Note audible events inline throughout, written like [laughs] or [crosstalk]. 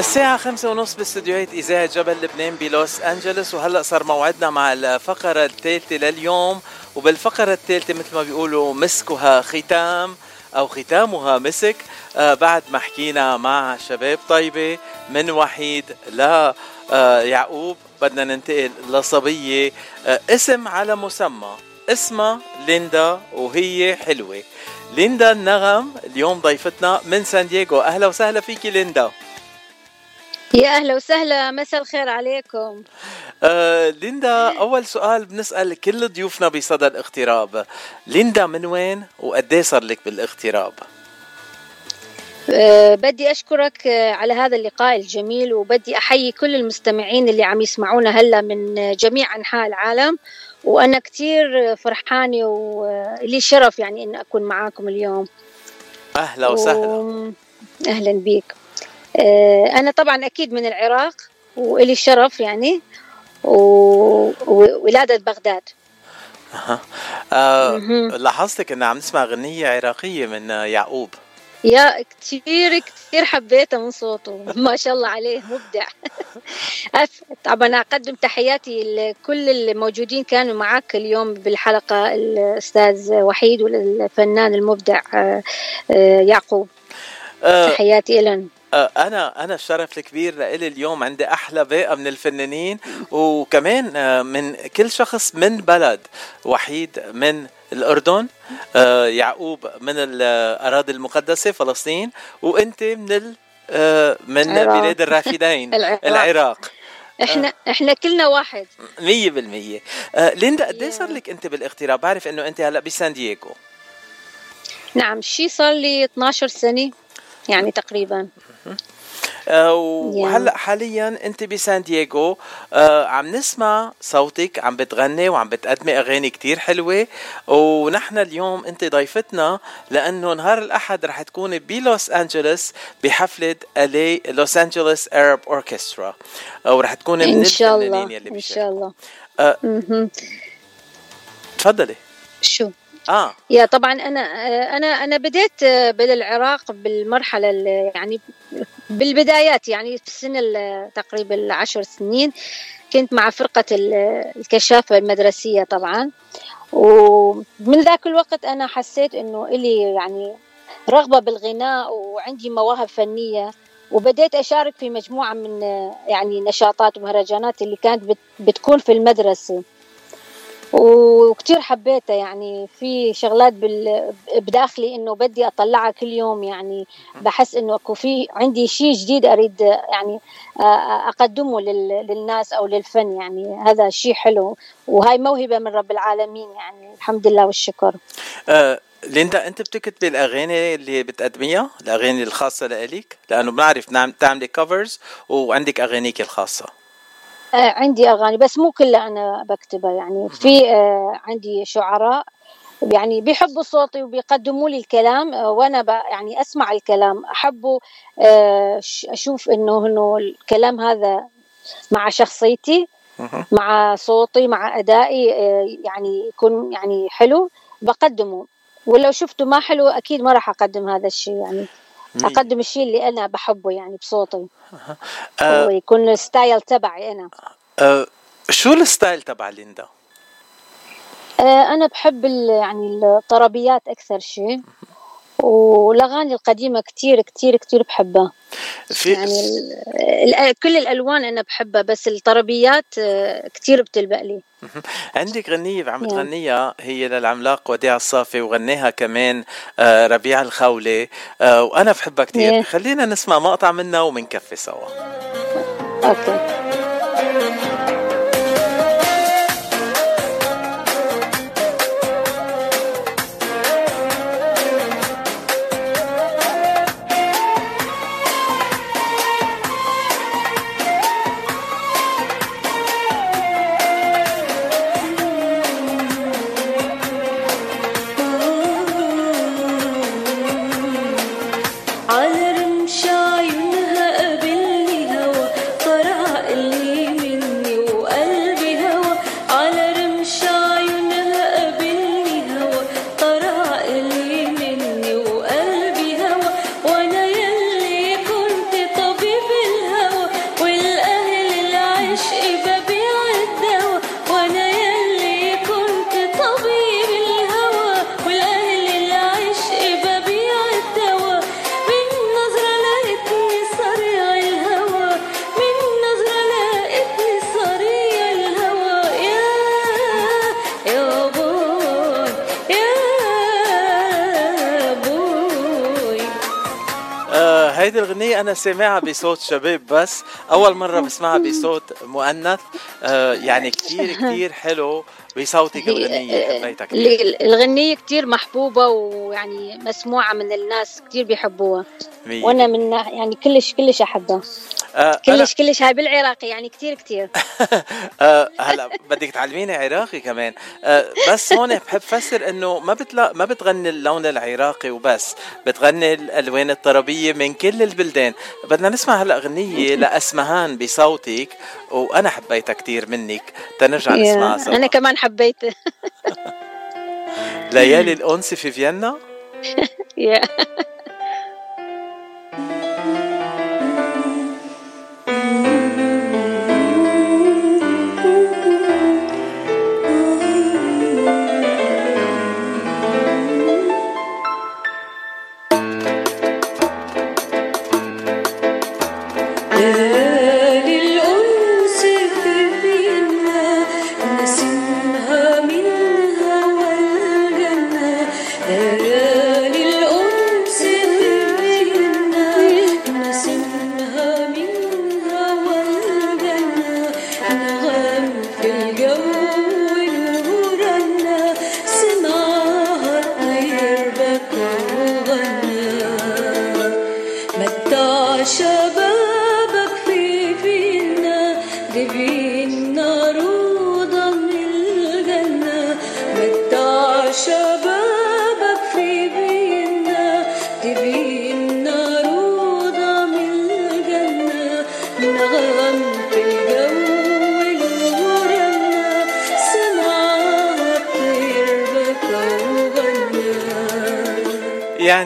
الساعة خمسة ونص باستديوهات إذاعة جبل لبنان بلوس أنجلوس وهلأ صار موعدنا مع الفقرة الثالثة لليوم. وبالفقرة الثالثة مثل ما بيقولوا مسكها ختام أو ختامها مسك. آه بعد ما حكينا مع شباب طيبة من وحيد ل آه يعقوب بدنا ننتقل لصبية آه اسم على مسمى. اسمها ليندا وهي حلوة. ليندا النغم اليوم ضيفتنا من سان دييغو. أهلا وسهلا فيكي ليندا. يا أهلا وسهلا مساء الخير عليكم. آه ليندا أول سؤال بنسأل كل ضيوفنا بصدى الاغتراب. ليندا من وين وقد صار لك بالاغتراب؟ أه بدي أشكرك آه، على هذا اللقاء الجميل وبدي أحيي كل المستمعين اللي عم يسمعونا هلا من جميع أنحاء العالم. وأنا كتير فرحانة ولي شرف يعني إن أكون معاكم اليوم. أهلا وسهلا. و... أهلا بيك. أنا طبعا أكيد من العراق وإلي شرف يعني وولادة بغداد. أه. أه لاحظتك إن عم نسمع غنية عراقية من يعقوب. يا كثير كثير حبيته من صوته [laughs] ما شاء الله عليه مبدع. [laughs] طبعا أقدم تحياتي لكل الموجودين كانوا معك اليوم بالحلقة الأستاذ وحيد والفنان المبدع آه، يعقوب. تحياتي لهم آه، أنا أنا الشرف الكبير لإلي اليوم عندي أحلى باقه من الفنانين وكمان آه، من كل شخص من بلد وحيد من الأردن آه، يعقوب من الأراضي المقدسة فلسطين وإنت من من. بلاد الرافدين [laughs] العراق, العراق. إحنا إحنا كلنا واحد. 100% ليندا قد إيه صار لك إنت بالاغتراب بعرف إنه إنت هلأ بسان دييغو. نعم شي صار لي 12 سنة. يعني تقريبا. آه، وهلا حاليا أنت بسان دييغو. آه عم نسمع صوتك عم بتغني وعم بتقدمي أغاني كتير حلوة. ونحن اليوم أنت ضيفتنا لأنه نهار الأحد رح تكوني بلوس انجلوس بحفلة ال Los Angeles Arab Orchestra ورح تكوني من إن شاء الله إن شاء الله. آه تفضلي. شو؟ آه. يا طبعا أنا أنا أنا بديت بالعراق بالمرحلة يعني بالبدايات يعني في السن تقريبا العشر سنين. كنت مع فرقة الكشافة المدرسية طبعا. ومن ذاك الوقت أنا حسيت إنه إلي يعني رغبة بالغناء وعندي مواهب فنية. وبديت أشارك في مجموعة من يعني نشاطات ومهرجانات اللي كانت بتكون في المدرسة. وكتير حبيته يعني في شغلات بداخلي إنه بدي أطلعها كل يوم يعني بحس إنه أكو في عندي شيء جديد أريد يعني أقدمه للناس أو للفن يعني. هذا شيء حلو وهاي موهبة من رب العالمين يعني. الحمد لله والشكر. أه ليندا أنت بتكتبي الأغاني اللي بتقدميها؟ الأغاني الخاصة لإلك؟ لأنه بنعرف نعم تعملي كفرز وعندك أغانيك الخاصة. آه، عندي أغاني بس مو كلها أنا بكتبها يعني. في آه، عندي شعراء يعني بيحبوا صوتي وبيقدموا لي الكلام آه، وأنا يعني أسمع الكلام احبه أشوف إنه إنه الكلام هذا مع شخصيتي مع صوتي مع أدائي يعني يكون يعني حلو بقدمه. ولو شفته ما حلو أكيد ما راح أقدم هذا الشيء يعني. أقدم الشيء اللي أنا بحبه يعني بصوتي. أه ويكون ال style تبعي أنا. أه شو ال style تبع ليندا؟ أه أنا بحب يعني الطربيات أكثر شيء. والأغاني القديمة كتير كتير كتير بحبها. في يعني كل الألوان أنا بحبها بس الطربيات آه، كتير بتلبق لي. عندك غنية عم تغنيها هي للعملاق وديع الصافي وغنيها كمان آه، ربيع الخولي آه، وأنا بحبها كتير. خلينا نسمع مقطع منها ومنكفي سوا. أوكي. هيدي الغنية أنا سامعها بصوت شباب بس. أول مرة بسمعها بصوت مؤنث. آه يعني كثير [laughs] كثير حلو بصوتك الغنية حبيتها كثير الغنية كثير محبوبة ويعني مسموعة من الناس كثير بيحبوها. وأنا من يعني كلش كلش أحبها. آه كلش كلش هاي بالعراقي يعني كثير كثير [laughs] آه هلا بدك تعلميني عراقي كمان. آه بس هون بحب فسر إنه ما بتلا ما بتغني اللون العراقي وبس. بتغني الألوان الطربية من كل البلدان. بدنا نسمع هلا أغنية [laughs] لأسمهان بصوتك وأنا حبيتها كثير منك. تنرجع نسمعها سوا. أنا كمان حبيت. [laughs] ليالي الأنس في فيينا.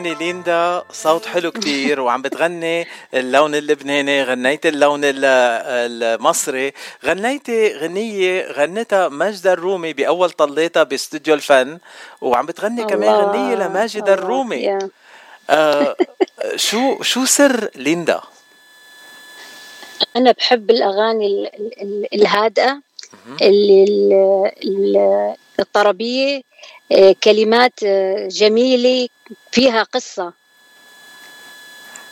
يعني ليندا صوت حلو كتير وعم بتغني اللون اللبناني غنيت اللون المصري. غنيتي غنية غنتها ماجدة الرومي بأول طليتها باستوديو الفن وعم بتغني الله كمان غنية لماجدة الرومي. آه شو شو سر ليندا؟ أنا بحب الأغاني الهادئة اللي الطربية آه، كلمات آه، جميلة فيها قصة.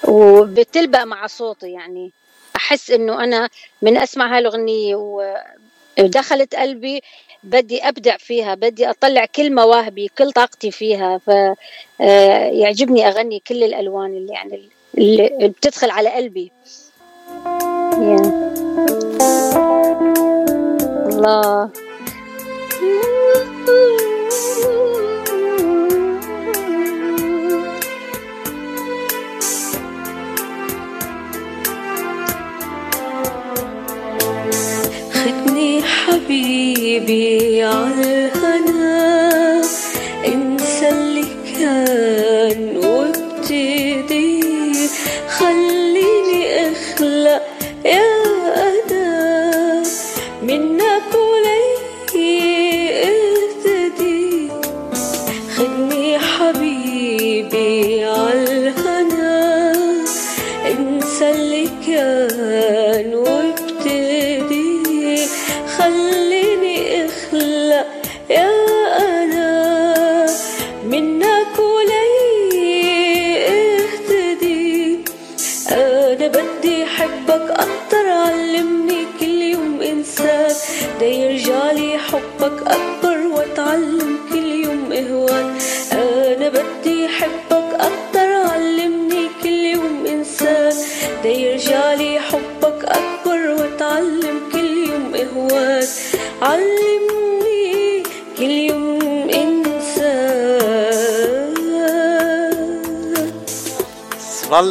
وبتلبق مع صوتي يعني. أحس إنه أنا من أسمع هالأغنية ودخلت قلبي بدي أبدع فيها بدي أطلع كل مواهبي كل طاقتي فيها. فيعجبني آه، أغني كل الألوان اللي يعني اللي بتدخل على قلبي. Yeah. الله. gibi yarın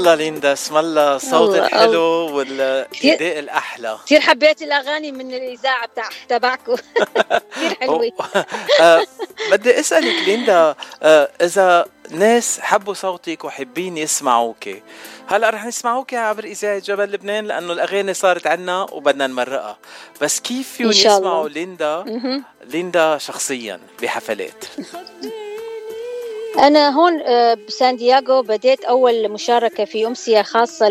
اسم الله ليندا اسم الله صوت الحلو والاداء الأحلى. كثير حبيت الأغاني من الإذاعة بتاع تبعكم [laughs] كثير حلوة. آه، بدي أسألك ليندا آه، إذا ناس حبوا صوتك وحابين يسمعوك هلأ رح نسمعوك عبر إذاعة جبل لبنان لأنه الأغاني صارت عنا وبدنا نمرقها. بس كيف فيهم يسمعوا ليندا؟ ليندا شخصيا بحفلات. [laughs] أنا هون آه، بسان دياغو بديت أول مشاركة في أمسية خاصة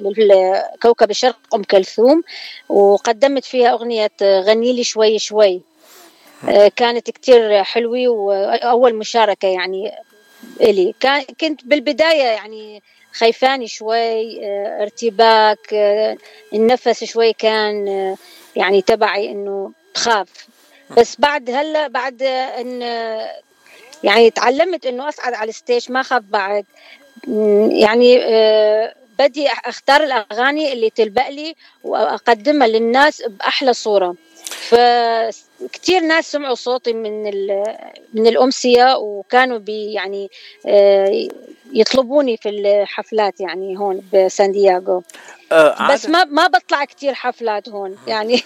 لكوكب الشرق أم كلثوم وقدمت فيها أغنية غني لي شوي شوي. آه، كانت كتير حلوة وأول مشاركة يعني إلي. كنت بالبداية يعني خيفاني شوي آه، ارتباك آه، النفس شوي كان آه، يعني تبعي إنه تخاف. بس بعد هلا بعد إن يعني تعلمت انه اصعد على ال stage ما خاف بعد. يعني بدي اختار الاغاني اللي تلبق لي واقدمها للناس باحلى صورة. فكتير ناس سمعوا صوتي من من الأمسية وكانوا بي يعني آه، يطلبوني في الحفلات يعني هون بسان دياغو أه بس ما ما بطلع كتير حفلات هون. يعني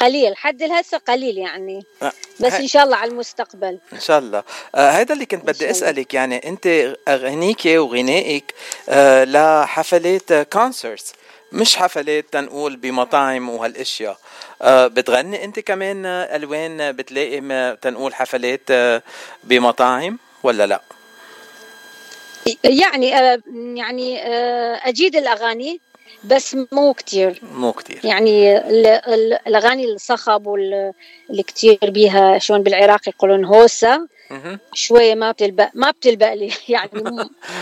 قليل. حد هسه قليل يعني. أه. بس إن شاء الله على المستقبل. إن شاء الله. آه هذا اللي كنت بدي أسألك يعني أنت اغانيك وغنائك آه لحفلات كونسرتس مش حفلات تنقول بمطاعم وهالأشياء. آه بتغني أنت كمان ألوان؟ بتلاقي تنقول حفلات آه بمطاعم ولا لا؟ يعني آه يعني آه أجيد الأغاني بس مو كتير. مو كتير. يعني الأغاني الصخب واللي كتير بيها شلون بالعراق يقولون هوسة شوية ما بتلبق ما بتلبق لي. [laughs] يعني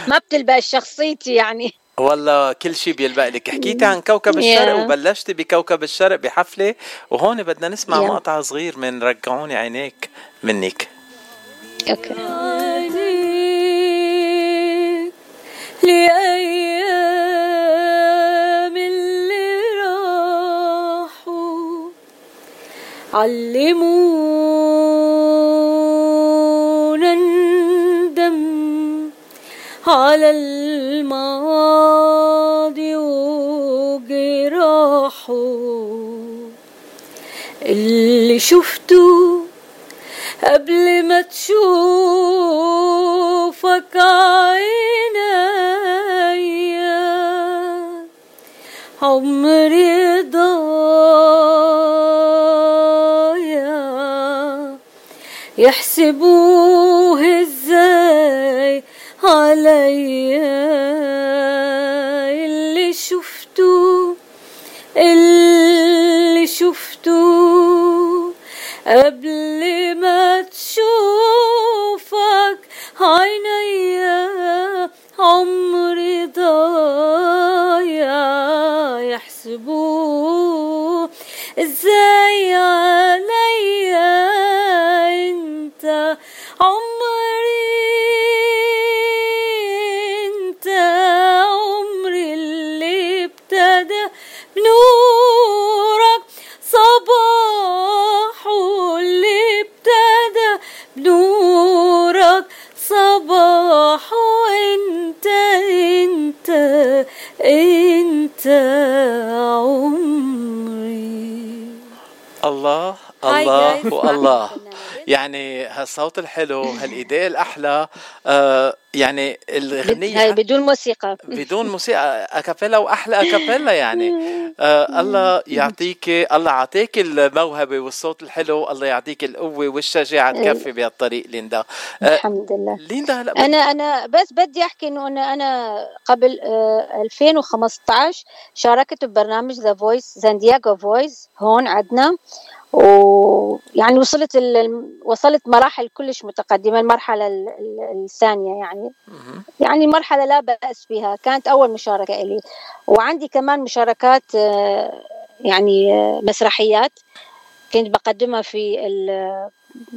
ما بتلبق شخصيتي يعني. والله كل شيء بيلبق لك. حكيتي عن كوكب الشرق وبلشتي بكوكب الشرق بحفلة وهون بدنا نسمع yeah. مقطع صغير من رجعوني عينيك منك. أوكي لأيام اللي راحوا. علمونا ندم على الماضي وجراحه. اللي شفته قبل ما تشوفك عينيا عمري ضايع. يحسبوه إزاي عليا؟ اللي شفته اللي شفته قبل ضايع يحسبوه إزاي الله. [laughs] يعني هالصوت الحلو هالأداء الأحلى آه يعني الغنية هاي بدون موسيقى. بدون موسيقى a cappella وأحلى a cappella يعني. [laughs] آه الله يعطيك الله يعطيك الموهبة والصوت الحلو الله يعطيك القوة والشجاعة تكفي بهالطريق ليندا. آه الحمد لله. ليندا هلا أنا أنا بس بدي أحكي إنه أنا أنا قبل آه 2015 شاركت ببرنامج The Voice San Diego Voice هون عندنا. ويعني وصلت وصلت مراحل كلش متقدمة المرحلة الثانية يعني. يعني مرحلة لا بأس بها كانت أول مشاركة لي وعندي كمان مشاركات آه، يعني آه، مسرحيات كنت بقدمها في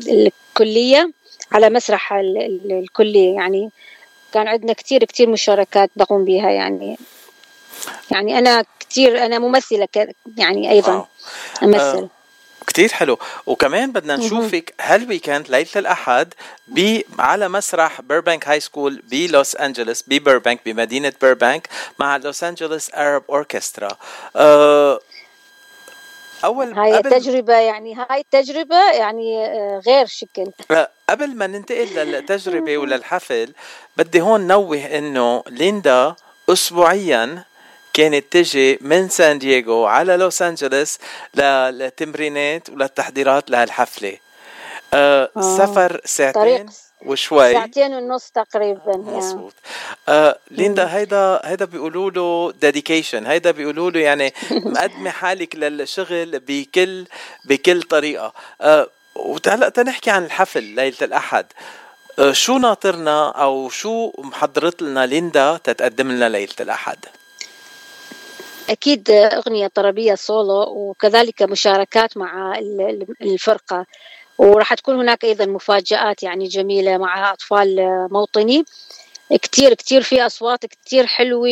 الكلية على مسرح الكلية. يعني كان عندنا كثير كثير مشاركات بقوم بها يعني. يعني أنا كثير أنا ممثلة يعني امثل آه كتير حلو. وكمان بدنا نشوفك هال weekend ليلة الأحد ب على مسرح Burbank High School بلوس أنجلوس ببيربانك بمدينة بيربانك مع Los Angeles Arab Orchestra أه أول هاي قبل التجربة يعني هاي التجربة يعني آه، غير شكل. قبل ما ننتقل للتجربة [laughs] وللحفل بدي هون نوه إنه ليندا اسبوعيا كانت تجي من سان دييغو على لوس أنجلوس للتمرينات وللتحضيرات لهالحفلة. آه آه. سفر ساعتين وشوي. ساعتين ونص تقريبا مزبوط آه ليندا هيدا هيدا بيقولوا له dedication هيدا بيقولوا له يعني [laughs] مقدمة حالك للشغل بكل بكل طريقة. آه وهلا تنحكي عن الحفل ليلة الأحد. آه، شو ناطرنا أو شو محضرت لنا ليندا تتقدم لنا ليلة الأحد؟ أكيد أغنية طربية سولو وكذلك مشاركات مع الفرقة. وراح تكون هناك أيضا مفاجآت يعني جميلة مع أطفال موطني. كتير كتير في أصوات كتير حلوة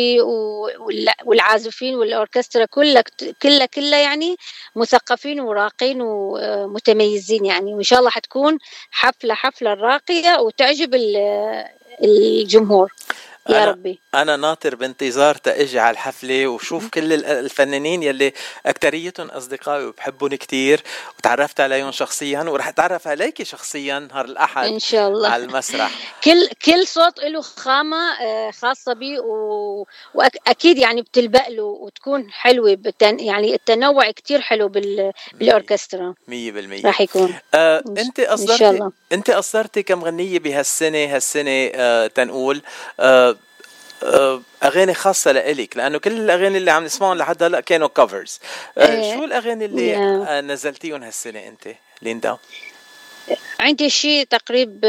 والعازفين والأوركسترا كلها كلها كلها يعني مثقفين وراقين ومتميزين يعني. وإن شاء الله حتكون حفلة حفلة راقية وتعجب الجمهور. يا أنا ربي. أنا ناطر بانتظار تأجي على الحفلة وشوف كل الفنانين يلي أكتريتهم أصدقائي وبحبهم كتير وتعرفت عليهم شخصيا ورح أتعرف عليك شخصيا نهار الأحد إن شاء الله. على المسرح. [laughs] كل كل صوت له خامة آه، خاصة به و... وأكيد يعني بتلبق له وتكون حلوة بتن... يعني التنوع كتير حلو بال... بالأوركسترا. 100% راح يكون. آه أنت أصدرتي أنت أصدرتي كمغنية بهالسنة؟ هالسنة آه تنقول. آه، أغاني خاصة لإلك لأنه كل الأغاني اللي عم نسمعهم لحد هلأ كانوا كفرز آه، إيه. شو الأغاني اللي آه، نزلتيهم هالسنة أنت ليندا؟ عندي شيء تقريب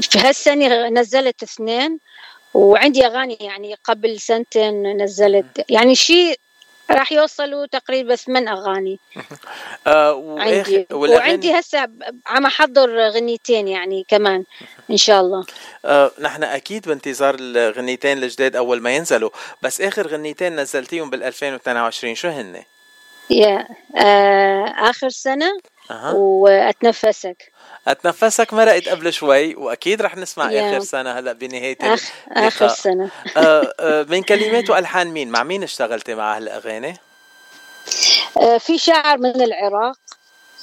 في هالسنة نزلت اثنين وعندي أغاني يعني قبل سنتين نزلت. يعني شيء راح يوصلوا تقريبا ثمان أغاني. [laughs] آه عندي. وعندي هسه عم أحضر غنيتين يعني كمان إن شاء الله. آه نحن أكيد بانتظار الغنيتين الجداد أول ما ينزلوا. بس آخر غنيتين نزلتيهم بال 2022 شو هن؟ يا آه آخر سنة أه. وأتنفسك. أتنفسك مرقت قبل شوي وأكيد رح نسمع yeah. اخر سنة هلأ بنهاية آخ... آخر سنة. آه آه من كلمات وألحان مين؟ مع مين اشتغلتي مع هالأغاني؟ آه في شاعر من العراق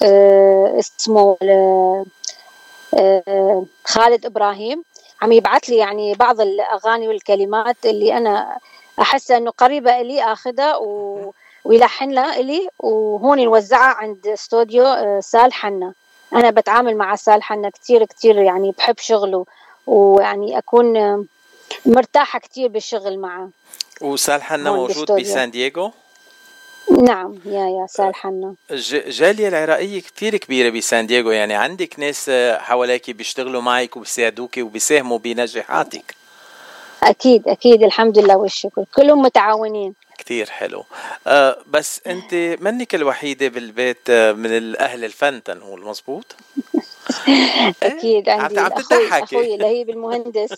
آه اسمه آه آه خالد إبراهيم. عم يبعث لي يعني بعض الأغاني والكلمات اللي أنا أحس إنه قريبة لي آخذها و ويلحن لها إلي وهون نوزعها عند استوديو آه، سال حنا. أنا بتعامل مع سال حنا كتير كتير يعني بحب شغله ويعني أكون آه، مرتاحة كتير بالشغل معه. وسال حنا موجود بسان دييغو؟ نعم يا يا سال حنا. جالية العراقية كتير كبيرة بسان دييغو يعني عندك ناس آه، حواليك بيشتغلوا معك وبيساعدوك وبيساهموا بنجاحاتك. أكيد أكيد الحمد لله والشكر. كلهم متعاونين. كتير حلو. آه بس انت منك الوحيدة بالبيت آه، من الأهل الفن تنقول مزبوط [laughs] أكيد عندي عم تضحكي. أخوي اللي هي بالمهندس.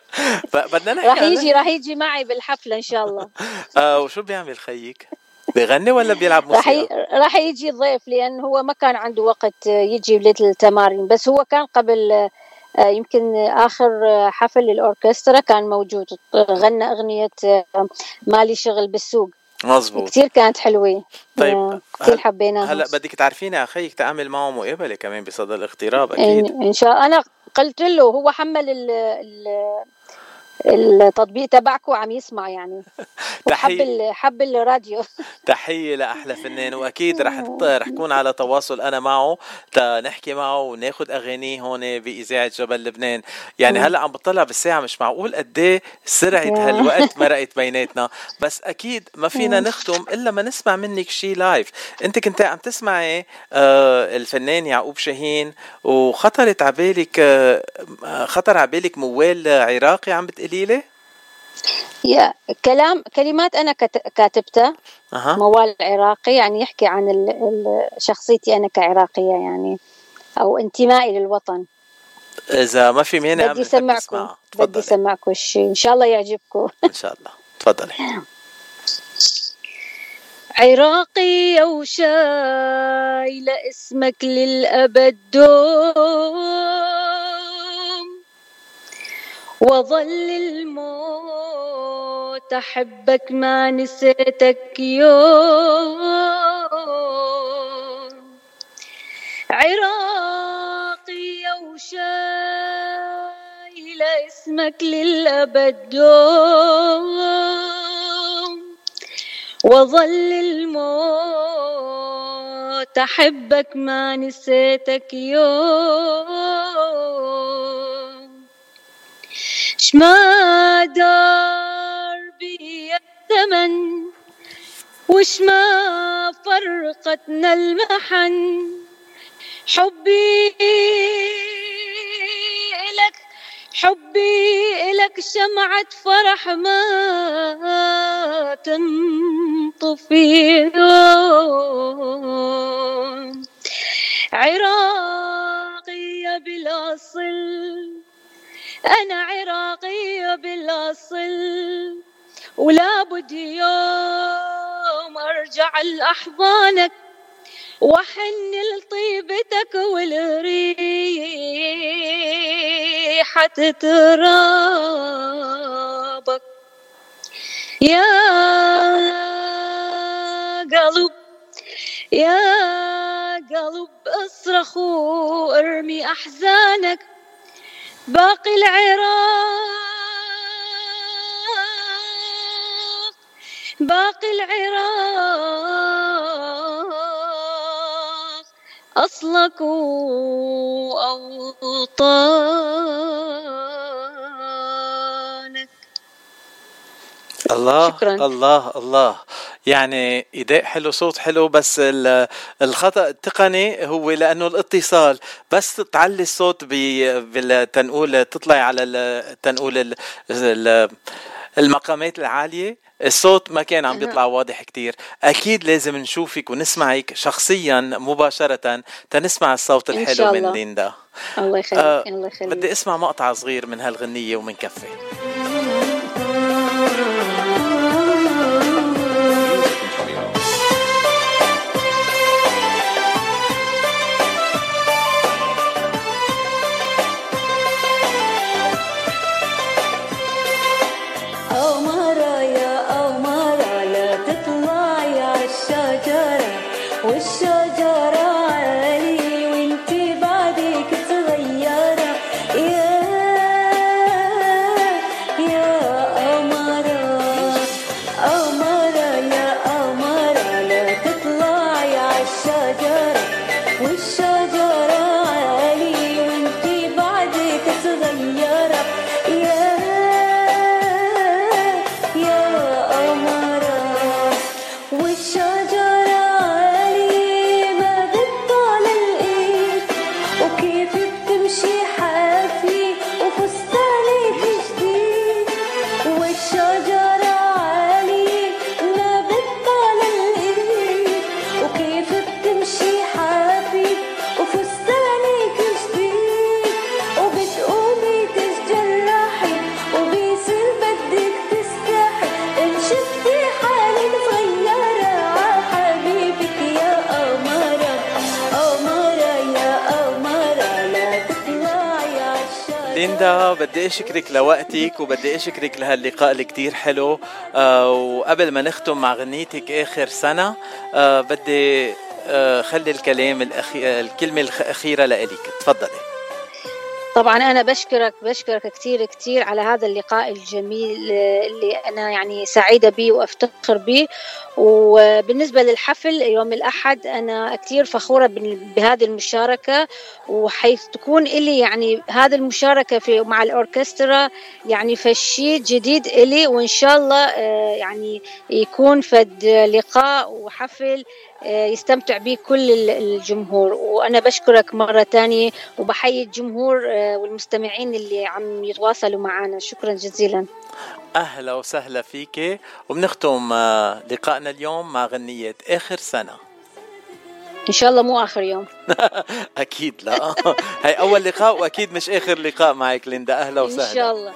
[laughs] بدنا نحكي راح يجي راح يجي معي بالحفلة إن شاء الله. [laughs] آه وشو بيعمل خيك؟ بيغني ولا بيلعب موسيقى؟ راح راح يجي ضيف لأن هو ما كان عنده وقت يجي للتمارين بس هو كان قبل آه، يمكن آخر حفل للأوركسترا كان موجود. غنى أغنية آه، مالي شغل بالسوق. مظبوط. كثير كانت حلوة. طيب كثير حبيناها. هلا بدك تعرفيني اخيك تعمل معه مقابله كمان بصدد الاغتراب أكيد. إن شاء الله. أنا قلت له هو حمل ال التطبيق تبعكم عم يسمع يعني. [laughs] تحية. حب حب الراديو. تحية لأحلى فنان وأكيد رح [laughs] رح كون على تواصل أنا معه تنحكي معه وناخد أغانيه هون بإذاعة جبل لبنان. يعني هلأ عم بطلع بالساعة مش معقول قد إيه سرعة هالوقت [laughs] مرقت بيناتنا. بس أكيد ما فينا نختم إلا ما نسمع منك شي لايف أنت كنت عم تسمعي آه الفنان يعقوب شاهين وخطرت عبالك آه خطر عبالك موال عراقي عم بتقولي قليله يا كلام كلمات أنا كاتبتها. أه. موال عراقي يعني يحكي عن شخصيتي أنا كعراقية يعني أو انتمائي للوطن. إذا ما في مانع بدي أسمعكم بدي أسمعكم الشيء. إن شاء الله يعجبكم. إن شاء الله. تفضلي. [laughs] عراقي وشايل اسمك للأبد دوم وظل الموت أحبك ما نسيتك يوم. عراقي وشايل اسمك للأبد دوم وظل الموت أحبك ما نسيتك يوم. شما دار بي الثمن؟ وش ما فرقتنا المحن؟ حبي حبي إلك شمعة فرح ما تنطفي عراقية بالأصل أنا عراقية بالأصل ولا بد يوم أرجع لأحضانك وحن لطيبتك والريحة ترابك يا قلب يا قلب أصرخ وأرمي أحزانك باقي العراق باقي العراق. أصلك وأوطانك الله شكرا. الله الله. يعني اداء حلو صوت حلو بس الخطأ التقني هو لأنه الاتصال. بس تعلي الصوت بالتنقول تطلعي على التنقول المقامات العالية. الصوت ما كان عم بيطلع واضح كتير. أكيد لازم نشوفك ونسمعك شخصيا مباشرة تنسمع الصوت الحلو من ليندا. الله يخليك آه الله يخليك. بدي أسمع مقطع صغير من هالغنية ومن اشكرك لوقتك وبدي اشكرك لهاللقاء اللي كتير حلو آه وقبل ما نختم مع غنيتك آخر سنة آه بدي آه خلي الكلام. الكلمة الأخيرة لإلك تفضلي طبعا أنا بشكرك بشكرك كثير كثير على هذا اللقاء الجميل اللي أنا يعني سعيدة به وأفتخر به وبالنسبة للحفل يوم الأحد أنا كثير فخورة بهذه المشاركة وحيث تكون لي يعني هذه المشاركة في مع الأوركسترا يعني فشي جديد إلي وإن شاء الله آه، يعني يكون فد لقاء وحفل آه، يستمتع به كل الجمهور. وأنا بشكرك مرة تانية وبحيي الجمهور آه، والمستمعين اللي عم يتواصلوا معنا. شكرا جزيلا. أهلا وسهلا فيك. وبنختم آه، لقائنا اليوم مع غنية آخر سنة. إن شاء الله مو آخر يوم. [laughs] أكيد لا. [laughs] هي أول لقاء وأكيد مش آخر لقاء معك ليندا. أهلا وسهلا. ان شاء الله.